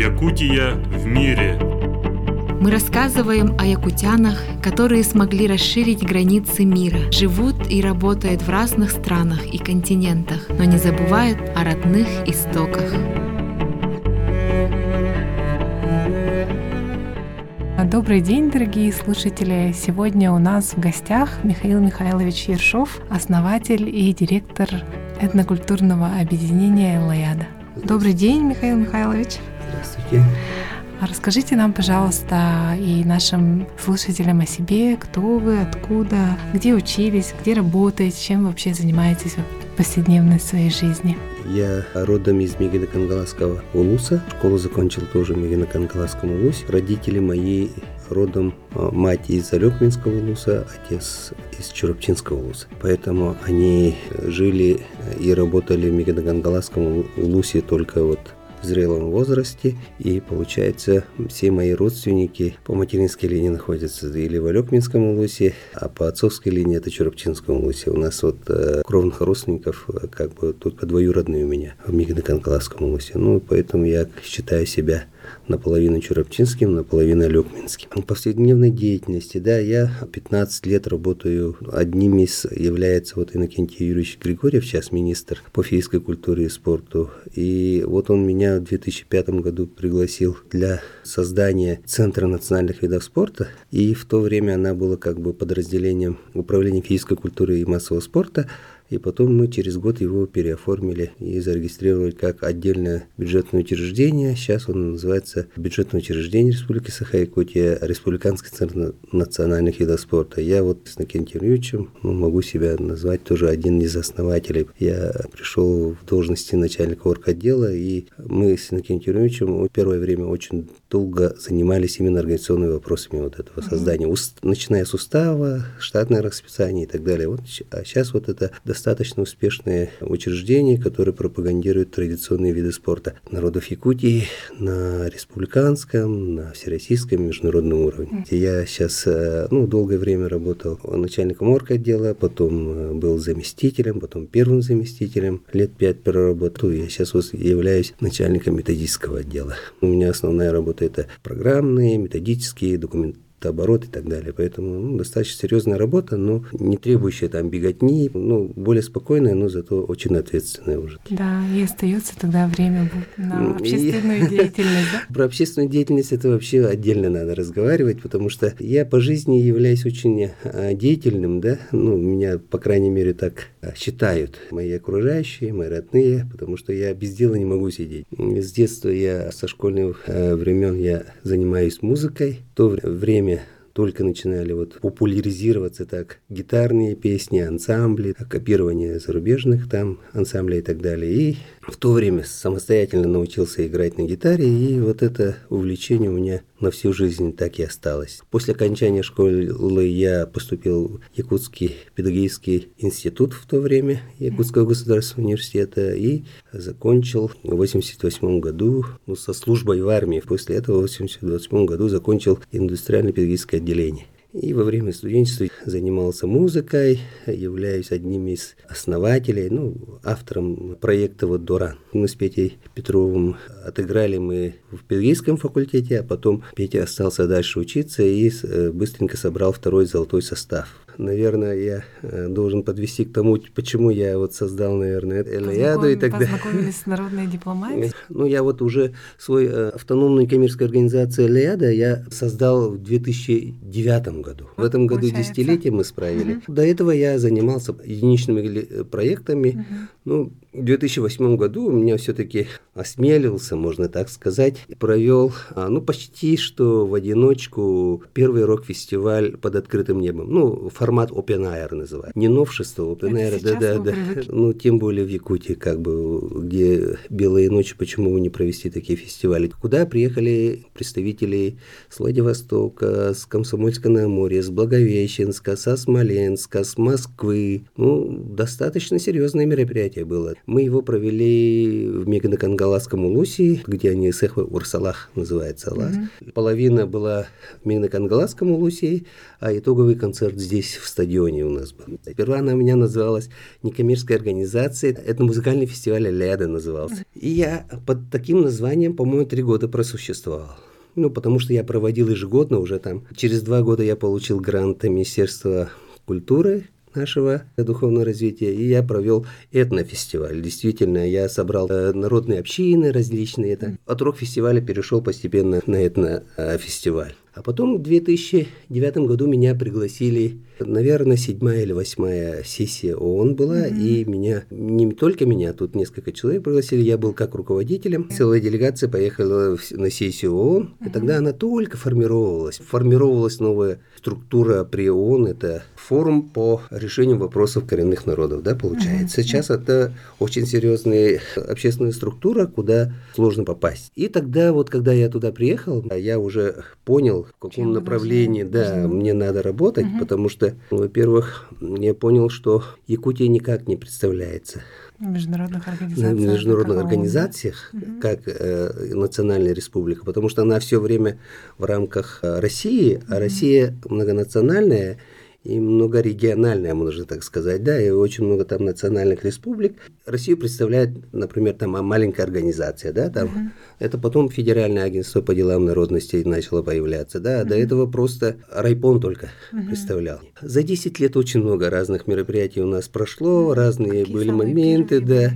Якутия в мире. Мы рассказываем о якутянах, которые смогли расширить границы мира, живут и работают в разных странах и континентах, но не забывают о родных истоках. Добрый день, дорогие слушатели! Сегодня у нас в гостях Михаил Михайлович Ершов, основатель и директор этнокультурного объединения «Лаяда». Добрый день, Михаил Михайлович! Здравствуйте! А расскажите нам, пожалуйста, и нашим слушателям о себе, кто вы, откуда, где учились, где работаете, чем вообще занимаетесь в повседневной своей жизни. Я родом из Мегино-Кангаласского улуса. Школу закончил тоже в Мегино-Кангаласском улусе. Родители мои родом, а, мать из Алёкминского улуса, отец из Чурапчинского улуса. Поэтому они жили и работали в Мегино-Кангаласском улусе только вот в зрелом возрасте, и получается все мои родственники по материнской линии находятся или в Алекминском улусе, а по отцовской линии это Чурапчинском улусе. У нас вот э, кровных родственников э, как бы только двоюродные у меня в Мигдоканкаласском улусе. Ну, поэтому я считаю себя наполовину Чурапчинским, наполовину Алекминским. В повседневной деятельности, да, я 15 лет работаю, одним из является вот Иннокентий Юрьевич Григорьев, сейчас министр по физической культуре и спорту. И вот он меня в 2005 году пригласил для создания Центра национальных видов спорта. И в то время она была как бы подразделением Управления физической культуры и массового спорта. И потом мы через год его переоформили и зарегистрировали как отдельное бюджетное учреждение. Сейчас он называется Бюджетное учреждение Республики Саха-Якутия, Республиканский центр национальных видов спорта. Я вот с Накентием Юрьевичем ну, могу себя назвать тоже один из основателей. Я пришел в должности начальника орготдела, и мы с Накентием Юрьевичем первое время очень долго занимались именно организационными вопросами вот этого создания, уст, начиная с устава, штатное расписание и так далее. Вот, а сейчас вот это достаточно успешное учреждение, которое пропагандирует традиционные виды спорта народов Якутии на республиканском, на всероссийском, международном уровне. И я сейчас э, ну, долгое время работал начальником орготдела, потом э, был заместителем, потом первым заместителем, лет пять проработал. Я сейчас являюсь начальником методического отдела. У меня основная работа это программные, методические, документальные оборот и так далее. Поэтому ну, достаточно серьезная работа, но не требующая там беготни, ну, более спокойная, но зато очень ответственная уже. Да, и остается тогда время на общественную и... деятельность, да? Про общественную деятельность это вообще отдельно надо разговаривать, потому что я по жизни являюсь очень а, деятельным, да, ну, меня, по крайней мере, так а, считают мои окружающие, мои родные, потому что я без дела не могу сидеть. С детства я, со школьных э, времен я занимаюсь музыкой. В то время только начинали вот популяризироваться так гитарные песни, ансамбли, копирование зарубежных там ансамблей и так далее. И в то время самостоятельно научился играть на гитаре, и вот это увлечение у меня на всю жизнь так и осталось. После окончания школы я поступил в Якутский педагогический институт в то время Якутского государственного университета и закончил в 1988 году ну, со службой в армии. После этого в 1988 году закончил индустриально-педагогическое отделение. И во время студенчества занимался музыкой, являюсь одним из основателей, ну, автором проекта вот «Доран». Мы с Петей Петровым отыграли мы в педагогическом факультете, а потом Петя остался дальше учиться и э, быстренько собрал второй золотой состав наверное, я э, должен подвести к тому, почему я вот создал, наверное, Элеяду и так далее. Познакомились с народной дипломатией? Ну, я вот уже свой э, автономную коммерческую организацию Элеяда я создал в 2009 году. В этом году Получается. десятилетие мы справили. Угу. До этого я занимался единичными проектами. Угу. Ну, в 2008 году у меня все-таки осмелился, можно так сказать, провел, а, ну, почти что в одиночку первый рок-фестиваль под открытым небом. Ну, формат Open Air называют. Не новшество Open Air, да-да-да. Ну, тем более в Якутии, как бы, где белые ночи, почему не провести такие фестивали. Куда приехали представители с Владивостока, с Комсомольска-на-Амуре, с Благовещенска, со Смоленска, с Москвы. Ну, достаточно серьезное мероприятие было. Мы его провели в Мегнокангаласском Улусе, где они Сех Урсалах называется. Mm-hmm. Половина была в Мегнокангаласском Улусе, а итоговый концерт здесь, в стадионе у нас был. Сперва она у меня называлась некоммерческая организация, это музыкальный фестиваль Ляда назывался. И я под таким названием, по-моему, три года просуществовал. Ну, потому что я проводил ежегодно уже там. Через два года я получил грант Министерства культуры нашего духовного развития, и я провел этнофестиваль. Действительно, я собрал э, народные общины различные. Это. От рок-фестиваля перешел постепенно на этнофестиваль. А потом в 2009 году меня пригласили, наверное, седьмая или восьмая сессия ООН была, mm-hmm. и меня, не только меня, тут несколько человек пригласили, я был как руководителем. Целая делегация поехала на сессию ООН, mm-hmm. и тогда она только формировалась. Формировалась новая структура при ООН, это форум по решению вопросов коренных народов, да, получается. Mm-hmm. Сейчас это очень серьезная общественная структура, куда сложно попасть. И тогда вот, когда я туда приехал, я уже понял, в каком Чем направлении, да, мне надо работать, угу. потому что, во-первых, я понял, что Якутия никак не представляется. В международных организациях. В международных организациях, угу. как э, национальная республика, потому что она все время в рамках э, России, а угу. Россия многонациональная, и многорегиональная, можно так сказать, да, и очень много там национальных республик. Россию представляет, например, там маленькая организация, да, там, uh-huh. это потом Федеральное агентство по делам народностей начало появляться, да, uh-huh. до этого просто Райпон только uh-huh. представлял. За 10 лет очень много разных мероприятий у нас прошло, разные Какие были моменты, да,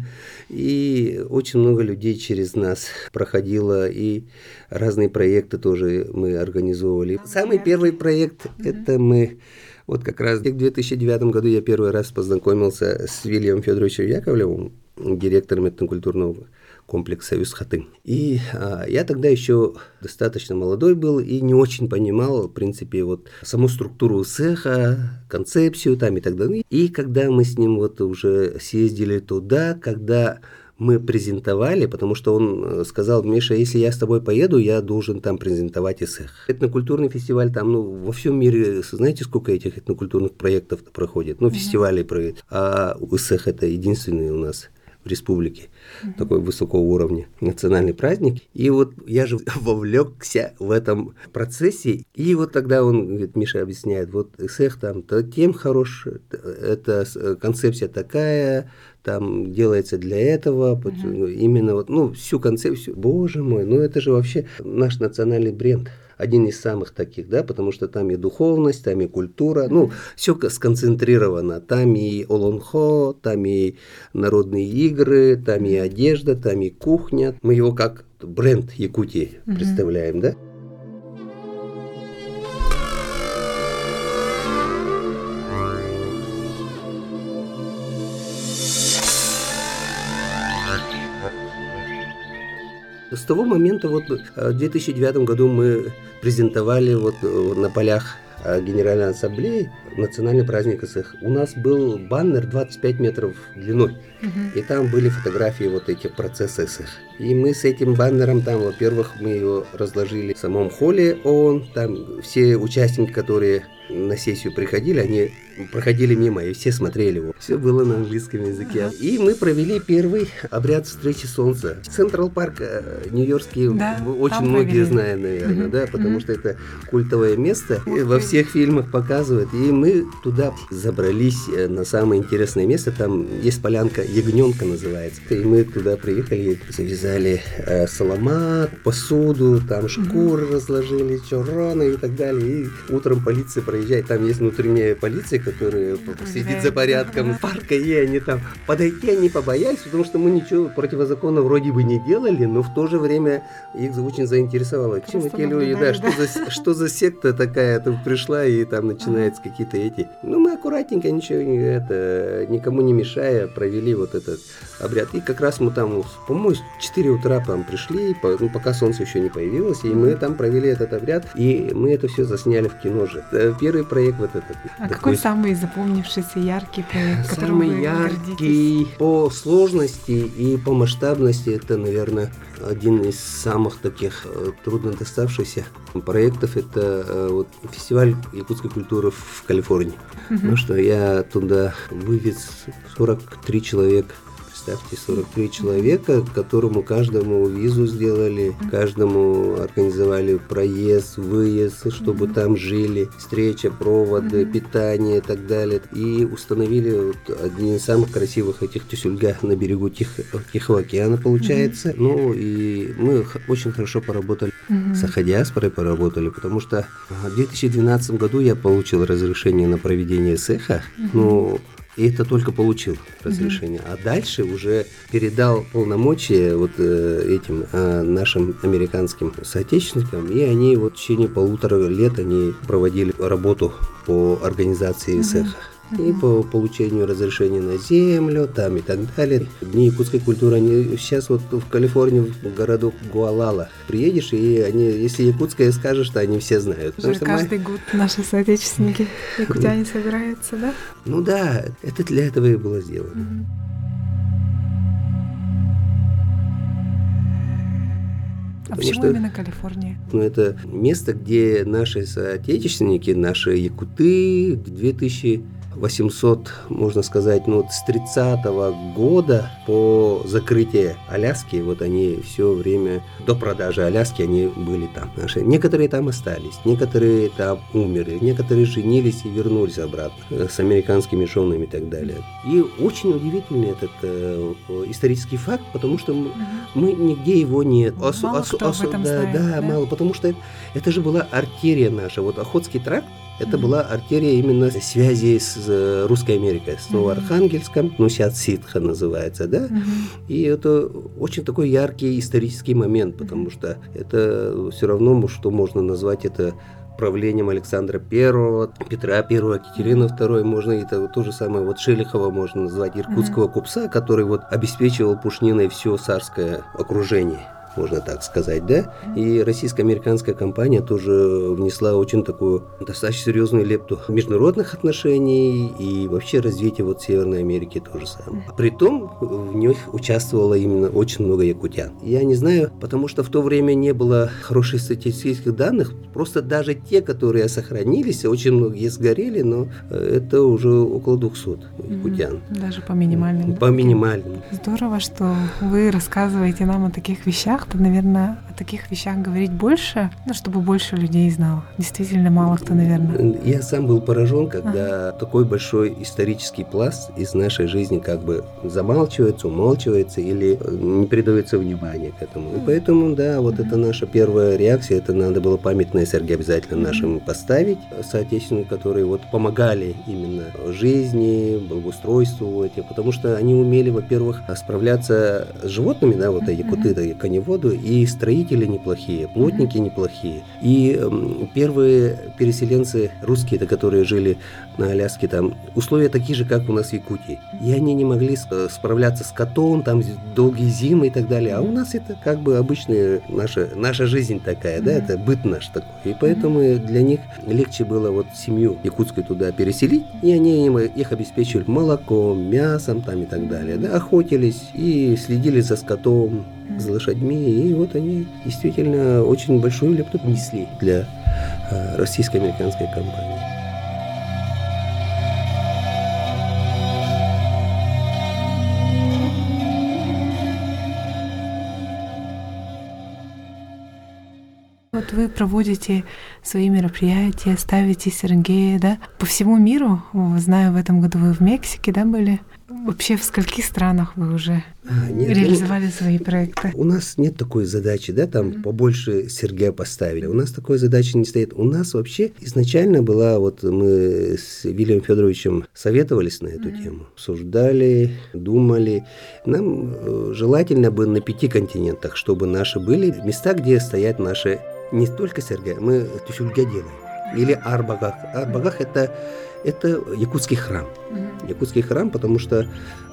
и очень много людей через нас проходило, и разные проекты тоже мы организовывали. Самый первый проект, uh-huh. это мы вот как раз в 2009 году я первый раз познакомился с Вильямом Федоровичем Яковлевым, директором этнокультурного комплекса Юсхаты. И а, я тогда еще достаточно молодой был и не очень понимал, в принципе, вот саму структуру цеха, концепцию там и так далее. И когда мы с ним вот уже съездили туда, когда мы презентовали, потому что он э, сказал, Миша, если я с тобой поеду, я должен там презентовать ИСЭХ. Этнокультурный фестиваль там, ну, во всем мире, знаете, сколько этих этнокультурных проектов проходит? Ну, mm-hmm. фестивалей проходит. А ИСЭХ это единственный у нас в республике, mm-hmm. такой высокого уровня, национальный праздник. И вот я же вовлекся в этом процессе, и вот тогда он, говорит, Миша объясняет, вот ИСЭХ там-то тем хорош, это э, концепция такая, там делается для этого, uh-huh. именно вот, ну, всю концепцию, боже мой, ну это же вообще наш национальный бренд один из самых таких, да, потому что там и духовность, там и культура, ну, все сконцентрировано. Там и олонхо, там и народные игры, там и одежда, там и кухня. Мы его как бренд Якутии mm-hmm. представляем, да? С того момента, вот э, в 2009 году мы презентовали вот э, на полях Генеральной Ассамблеи национальный праздник СХ. У нас был баннер 25 метров длиной, угу. и там были фотографии вот этих процессов СХ. И мы с этим баннером там, во-первых, мы его разложили в самом холле ООН, там все участники, которые на сессию приходили, они проходили мимо, и все смотрели его. Все было на английском языке. И мы провели первый обряд встречи солнца. Централ парк э, Нью-Йоркский да, очень многие провели. знают, наверное, mm-hmm. да, потому mm-hmm. что это культовое место. И во всех фильмах показывают. И мы туда забрались э, на самое интересное место. Там есть полянка Ягненка называется. И мы туда приехали, завязали э, соломат, посуду, там шкуры разложили, чороны и так далее. И утром полиция проезжает. Там есть внутренняя полиция, которые следит за порядком парка, и они там подойти они побоялись, потому что мы ничего противозаконно вроде бы не делали, но в то же время их очень заинтересовало. Чем эти люди, да, что за, что за секта такая тут пришла и там начинается какие-то эти. Ну, мы аккуратненько, ничего не это, никому не мешая, провели вот этот обряд. И как раз мы там, по-моему, с 4 утра там пришли, ну, пока солнце еще не появилось, и мы там провели этот обряд, и мы это все засняли в кино же. Э, первый проект вот этот. А какой самый запомнившийся яркий проект, которым Самый вы яркий гордитесь? по сложности и по масштабности это, наверное, один из самых таких э, трудно доставшихся проектов. Это э, вот фестиваль якутской культуры в Калифорнии. Угу. Ну что, я туда вывез 43 человека представьте, 43 человека, которому каждому визу сделали, каждому организовали проезд, выезд, чтобы там жили, встреча, проводы, питание и так далее. И установили вот один из самых красивых этих тюсюльга на берегу Тих, Тихого океана, получается. Ну и мы очень хорошо поработали с Ахадиаспорой, поработали, потому что в 2012 году я получил разрешение на проведение цеха. Ну, и это только получил разрешение. Mm-hmm. А дальше уже передал полномочия вот э, этим э, нашим американским соотечественникам, и они вот в течение полутора лет они проводили работу по организации mm-hmm. цеха и по получению разрешения на землю, там и так далее. Дни якутской культуры, они сейчас вот в Калифорнии, в городок Гуалала, приедешь, и они, если якутское скажешь, то они все знают. Уже каждый мы... год наши соотечественники якутяне собираются, да? Ну да, это для этого и было сделано. А почему что, именно Калифорния? Ну, это место, где наши соотечественники, наши якуты 2000 800, можно сказать, ну, вот с 30 -го года по закрытию Аляски, вот они все время до продажи Аляски, они были там. Наши. Некоторые там остались, некоторые там умерли, некоторые женились и вернулись обратно э, с американскими женами и так далее. И очень удивительный этот э, исторический факт, потому что мы, мы нигде его нет. Осу, мало осу, кто осу, об этом да, знает, да, да, мало, потому что это же была артерия наша. Вот Охотский тракт, это была артерия именно связи с э, Русской Америкой, с Новоархангельском, ну сейчас Ситха называется, да, и это очень такой яркий исторический момент, потому что это все равно, что можно назвать это правлением Александра I, Петра I, Екатерины II, можно это то же самое, вот Шелихова можно назвать, иркутского купца, который вот обеспечивал Пушниной все царское окружение можно так сказать, да. И российско-американская компания тоже внесла очень такую достаточно серьезную лепту международных отношений и вообще развитие вот Северной Америки тоже самое. А при том в них участвовало именно очень много якутян. Я не знаю, потому что в то время не было хороших статистических данных, просто даже те, которые сохранились, очень многие сгорели, но э, это уже около 200 якутян. Даже по минимальным. По минимальным. Здорово, что вы рассказываете нам о таких вещах, вещах, наверное, о таких вещах говорить больше, ну, чтобы больше людей знало. Действительно, мало кто, наверное. Я сам был поражен, когда ага. такой большой исторический пласт из нашей жизни как бы замалчивается, умалчивается или не придается внимания к этому. И поэтому, да, вот это наша первая реакция, это надо было памятные серги обязательно нашим поставить, соотечественникам, которые вот помогали именно жизни, благоустройству эти, потому что они умели, во-первых, справляться с животными, да, вот якуты, да, коневоды, воду, и строители неплохие, плотники неплохие. И первые переселенцы русские, которые жили на Аляске, там условия такие же, как у нас в Якутии. И они не могли справляться с котом, там долгие зимы и так далее. А у нас это как бы обычная наша, наша жизнь такая, да, это быт наш такой. И поэтому для них легче было вот семью якутскую туда переселить, и они им, их обеспечивали молоком, мясом там и так далее, да, охотились и следили за скотом, за лошадьми, и вот они действительно очень большую лепту внесли для э, российско-американской компании. Вы проводите свои мероприятия, ставите Сергея, да, по всему миру. Знаю, в этом году вы в Мексике, да, были? Вообще в скольких странах вы уже а, нет, реализовали ну, свои проекты? У нас нет такой задачи, да, там mm-hmm. побольше Сергея поставили. У нас такой задачи не стоит. У нас вообще изначально была, вот мы с Вильямом Федоровичем советовались на эту mm-hmm. тему, обсуждали, думали. Нам э, желательно бы на пяти континентах, чтобы наши были места, где стоят наши не только Сергея, мы тюсюльга делаем. Или Арбагах. Арбагах это это якутский храм. Якутский храм, потому что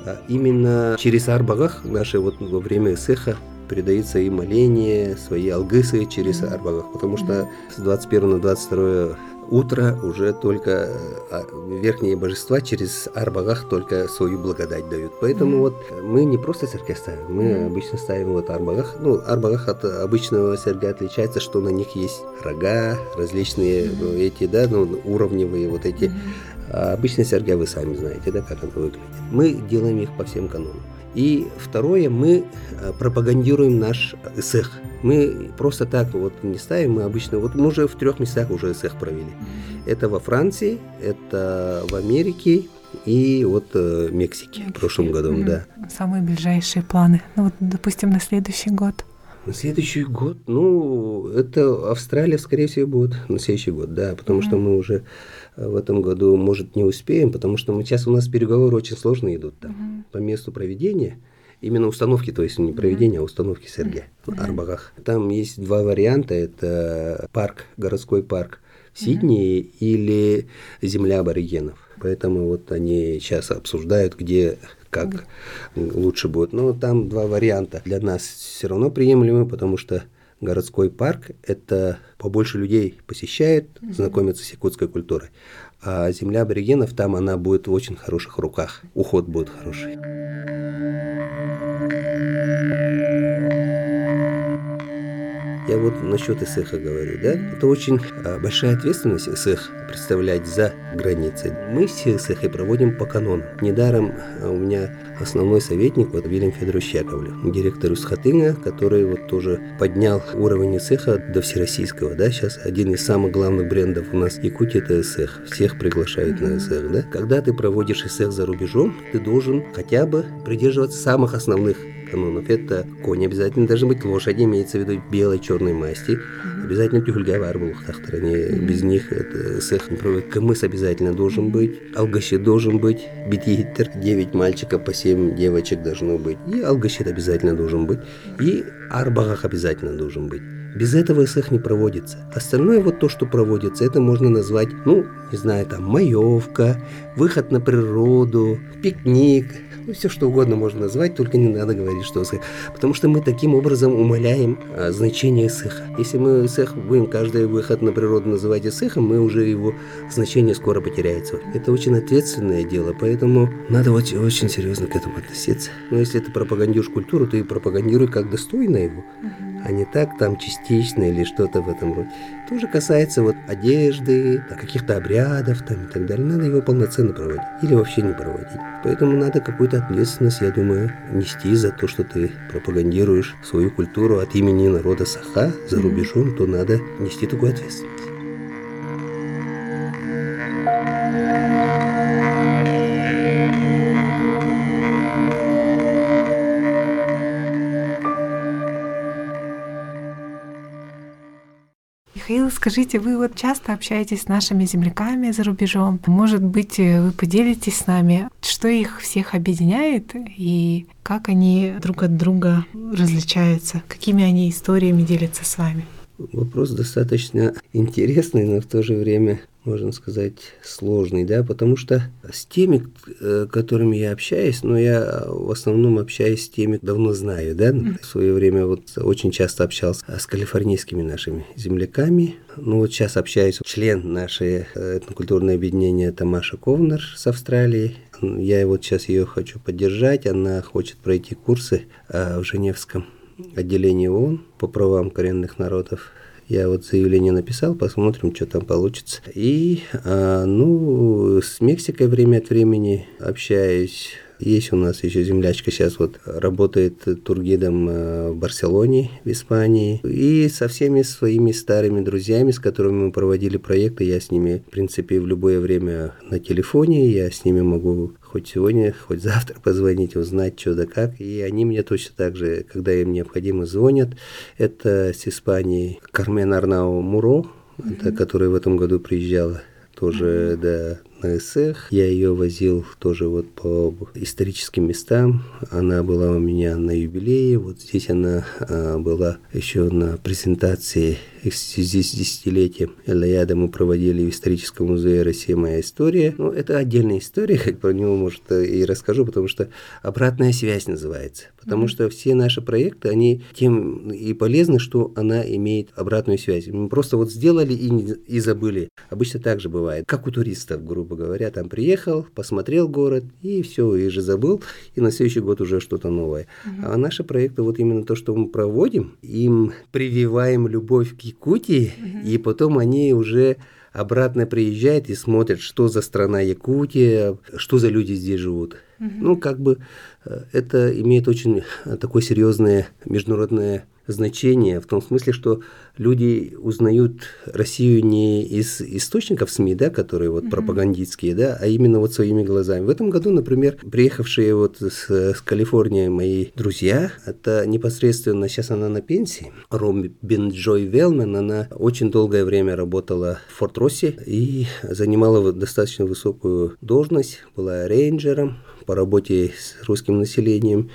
а, именно через Арбагах наши вот во время Сеха передаются и моления, свои алгысы через Арбагах, потому что с 21 на 22 утро уже только а, верхние божества через Арбагах только свою благодать дают. Поэтому mm-hmm. вот мы не просто сергия ставим, мы mm-hmm. обычно ставим вот Арбагах. Ну, Арбагах от обычного сергия отличается, что на них есть рога, различные mm-hmm. эти, да, ну, уровневые вот эти. Mm-hmm. А обычно сергия вы сами знаете, да, как оно выглядит. Мы делаем их по всем канонам. И второе, мы э, пропагандируем наш СЭХ. Мы просто так вот не ставим, мы обычно, вот мы уже в трех местах уже СЭХ провели. Это во Франции, это в Америке и вот э, Мексике в прошлом году, Мгм. да. Самые ближайшие планы. Ну вот, допустим, на следующий год. На следующий год, ну, это Австралия, скорее всего, будет на следующий год, да, потому что мы уже э, в этом году, может, не успеем, потому что мы сейчас у нас переговоры очень сложные идут там по месту проведения. Именно установки, то есть не проведения, а установки СРГ в Арбагах. Там есть два варианта. Это парк, городской парк в Сиднее или земля аборигенов. Поэтому вот они сейчас обсуждают, где как лучше будет. Но там два варианта. Для нас все равно приемлемы, потому что городской парк – это побольше людей посещает, знакомятся с якутской культурой. А земля аборигенов, там она будет в очень хороших руках. Уход будет хороший. Я вот насчет ИСЭХа говорю, да? Это очень а, большая ответственность ИСЭХ представлять за границей. Мы все ИСЭХи проводим по канону. Недаром а, у меня основной советник, вот Вильям Федорович Яковлев, директор Усхатыня, который вот тоже поднял уровень ИСЭХа до всероссийского, да? Сейчас один из самых главных брендов у нас Якутия это ИСЭХ. Всех приглашают на ИСЭХ, да? Когда ты проводишь ИСЭХ за рубежом, ты должен хотя бы придерживаться самых основных канонов. Это конь обязательно должны быть, лошади, имеется в виду белой, черной масти. Обязательно тюльга варбулах тахтарани. Без них это сэх не проводит. Камыс обязательно должен быть. Алгащит должен быть. Битихитер. 9 мальчиков по 7 девочек должно быть. И алгащит обязательно должен быть. И арбагах обязательно должен быть. Без этого СЭХ не проводится. Остальное вот то, что проводится, это можно назвать, ну, не знаю, там, маевка, выход на природу, пикник, ну, все что угодно можно назвать, только не надо говорить, что СЭХ. Потому что мы таким образом умаляем а, значение СЭХа. Если мы СЭХ будем каждый выход на природу называть СЭХом, мы уже его значение скоро потеряется. Это очень ответственное дело, поэтому надо очень, очень серьезно к этому относиться. Но если ты пропагандируешь культуру, ты пропагандируй как достойно его, а не так там частично или что-то в этом роде. Тоже касается вот одежды, каких-то обрядов там и так далее. Надо его полноценно проводить или вообще не проводить. Поэтому надо какую-то ответственность, я думаю, нести за то, что ты пропагандируешь свою культуру от имени народа Саха за рубежом, то надо нести такую ответственность. Скажите, вы вот часто общаетесь с нашими земляками за рубежом. Может быть, э, вы поделитесь с нами, что их всех объединяет и как они друг от друга различаются, какими они историями делятся с вами? Вопрос достаточно интересный, но в то же время, можно сказать, сложный, да, потому что с теми, э, которыми я общаюсь, но я в основном общаюсь с теми, давно знаю, да, в свое время вот очень часто общался с калифорнийскими нашими земляками, ну вот сейчас общаюсь, член нашей э, этнокультурное объединение это Маша Ковнер с Австралии, я вот сейчас ее хочу поддержать, она хочет пройти курсы э, в Женевском отделении ООН по правам коренных народов. Я вот заявление написал, посмотрим, что там получится. И, а, ну, с Мексикой время от времени общаюсь. Есть у нас еще землячка сейчас вот работает тургидом э, в Барселоне, в Испании. И со всеми своими старыми друзьями, с которыми мы проводили проекты, я с ними, в принципе, в любое время на телефоне, я с ними могу хоть сегодня, хоть завтра позвонить, узнать, что да как. И они мне точно так же, когда им необходимо, звонят. Это с Испании Кармен Арнау Муро, это, которая в этом году приезжала тоже да, на СЭХ. Я ее возил тоже вот по историческим местам. Она была у меня на юбилее. Вот здесь она а, была еще на презентации в связи с десятилетием Элаяда мы проводили в историческом музее «Россия. Моя история». Ну, это отдельная история, как про него, может, и расскажу, потому что «Обратная связь» называется. Потому что все наши проекты, они тем и полезны, что она имеет обратную связь. Мы просто вот сделали и, не- и забыли. Обычно так же бывает. Как у туристов, грубо говоря. Там приехал, посмотрел город, и все, и же забыл, и на следующий год уже что-то новое. А наши проекты, вот именно то, что мы проводим, им прививаем любовь к Якутии, и потом они уже обратно приезжают и смотрят, что за страна Якутия, что за люди здесь живут. Ну, как бы э, это имеет очень такое серьезное международное значение в том смысле, что люди узнают Россию не из источников СМИ, да, которые вот mm-hmm. пропагандистские, да, а именно вот своими глазами. В этом году, например, приехавшие вот с, с Калифорнии мои друзья, это непосредственно, сейчас она на пенсии, Робин Джой Велмен, она очень долгое время работала в Форт Росси и занимала достаточно высокую должность, была рейнджером по работе с русским населением.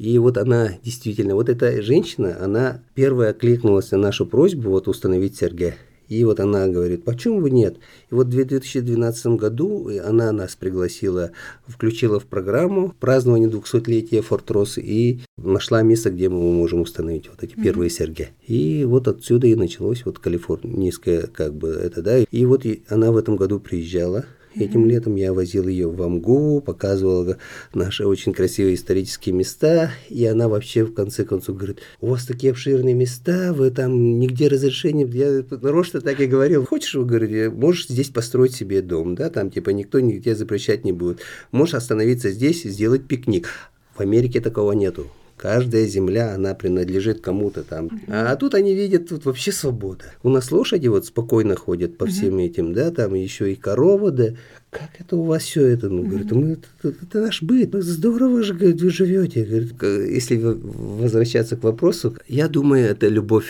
И вот она действительно, вот эта женщина, она первая кликнулась на нашу просьбу вот установить Сергея. И вот она говорит, почему бы нет? И вот в 2012 году она нас пригласила, включила в программу празднование 200-летия Форт Росс и нашла место, где мы можем установить вот эти mm-hmm. первые серьги. И вот отсюда и началось вот калифорнийское как бы это, да. И вот она в этом году приезжала, Этим летом я возил ее в Амгу, показывал наши очень красивые исторические места, и она вообще в конце концов говорит, у вас такие обширные места, вы там нигде разрешения, я нарочно так и говорил, хочешь, вы говорите, можешь здесь построить себе дом, да, там типа никто нигде запрещать не будет, можешь остановиться здесь и сделать пикник. В Америке такого нету каждая земля, она принадлежит кому-то там. Uh-huh. А, тут они видят, тут вообще свобода. У нас лошади вот спокойно ходят по uh-huh. всем этим, да, там еще и коровы, да. Как это у вас все это? Ну, говорит, мы, это, это наш быт, здорово же, говорит, вы живете. Говорит, если возвращаться к вопросу, я думаю, это любовь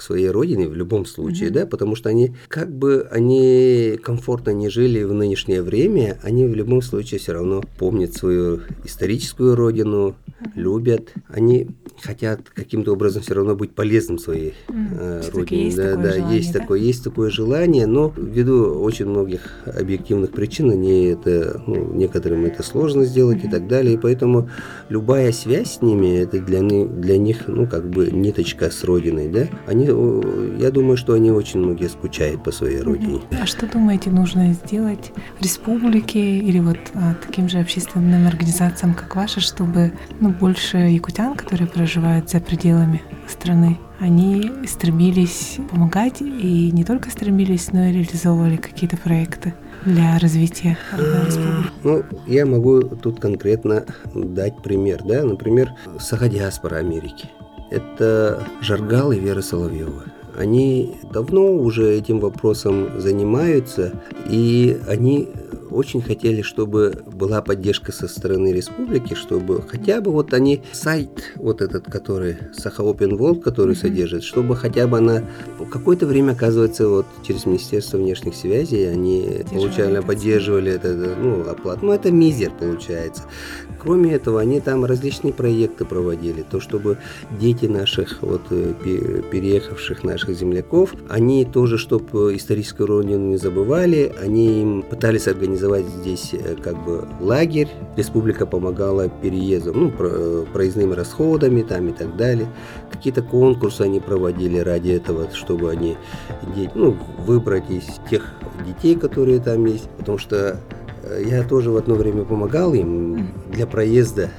к своей родине в любом случае, mm-hmm. да, потому что они, как бы они комфортно не жили в нынешнее время, они в любом случае все равно помнят свою историческую родину, mm-hmm. любят, они хотят каким-то образом все равно быть полезным своей э, родине, есть да, да, желание, есть да? такое, есть такое желание, но ввиду очень многих объективных причин, они это, ну, некоторым это сложно сделать mm-hmm. и так далее, и поэтому любая связь с ними это для для них, ну как бы ниточка с родиной, да, они я думаю, что они очень многие скучают по своей родине. А что думаете, нужно сделать республике или вот а, таким же общественным организациям, как ваша, чтобы ну, больше якутян, которые проживают за пределами страны, они стремились помогать и не только стремились, но и реализовывали какие-то проекты для развития республики? Ну, я могу тут конкретно дать пример, да, например, Сахадиаспора Америки это Жаргал и Вера Соловьева. Они давно уже этим вопросом занимаются, и они очень хотели, чтобы была поддержка со стороны республики, чтобы хотя бы вот они сайт вот этот, который Саха Open World, который mm-hmm. содержит, чтобы хотя бы она какое-то время, оказывается, вот через Министерство внешних связей они получали, поддерживали это, ну, оплату. Ну, это мизер получается. Кроме этого, они там различные проекты проводили, то, чтобы дети наших вот э, переехавших наших земляков, они тоже, чтобы историческую родину не забывали, они им пытались организовать организовать здесь э, как бы лагерь. Республика помогала переездом, ну, э, проездными расходами там и так далее. Какие-то конкурсы они проводили ради этого, чтобы они ну, выбрать из тех детей, которые там есть. Потому что э, я тоже в одно время помогал им для проезда,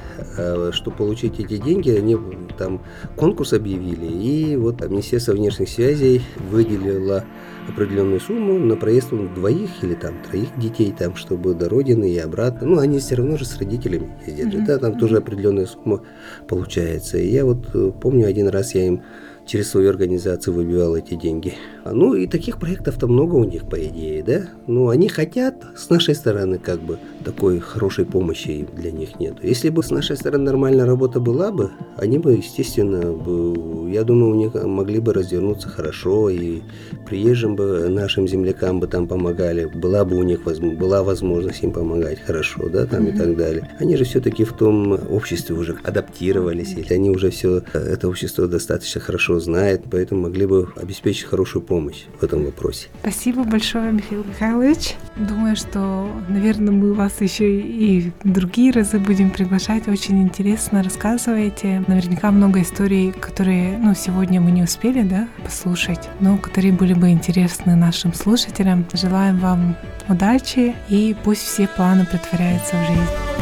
чтобы получить эти деньги, они там конкурс объявили, и вот Министерство внешних связей выделило определенную сумму на проезд двоих или там троих детей, там, чтобы до родины и обратно. Ну, они все равно же с родителями ездят. Mm-hmm. Да, там тоже определенная сумма получается. И я вот э, помню один раз я им через свою организацию выбивал эти деньги. Ну и таких проектов-то много у них, по идее, да? Ну, они хотят, с нашей стороны, как бы, такой хорошей помощи для них нет. Если бы с нашей стороны нормальная работа была бы, они бы, естественно, бы, я думаю, у них могли бы развернуться хорошо, и приезжим бы нашим землякам бы там помогали, была бы у них была возможность им помогать хорошо, да, там mm-hmm. и так далее. Они же все-таки в том обществе уже адаптировались, или они уже все это общество достаточно хорошо знает, поэтому могли бы обеспечить хорошую помощь в этом вопросе. Спасибо большое, Михаил Михайлович. Думаю, что, наверное, мы вас еще и другие разы будем приглашать. Очень интересно рассказываете. Наверняка много историй, которые ну, сегодня мы не успели да, послушать, но которые были бы интересны нашим слушателям. Желаем вам удачи и пусть все планы притворяются в жизнь.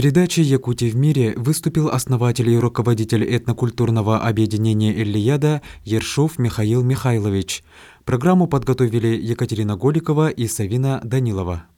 Передаче «Якутия в мире» выступил основатель и руководитель этнокультурного объединения «Эллияда» Ершов Михаил Михайлович. Программу подготовили Екатерина Голикова и Савина Данилова.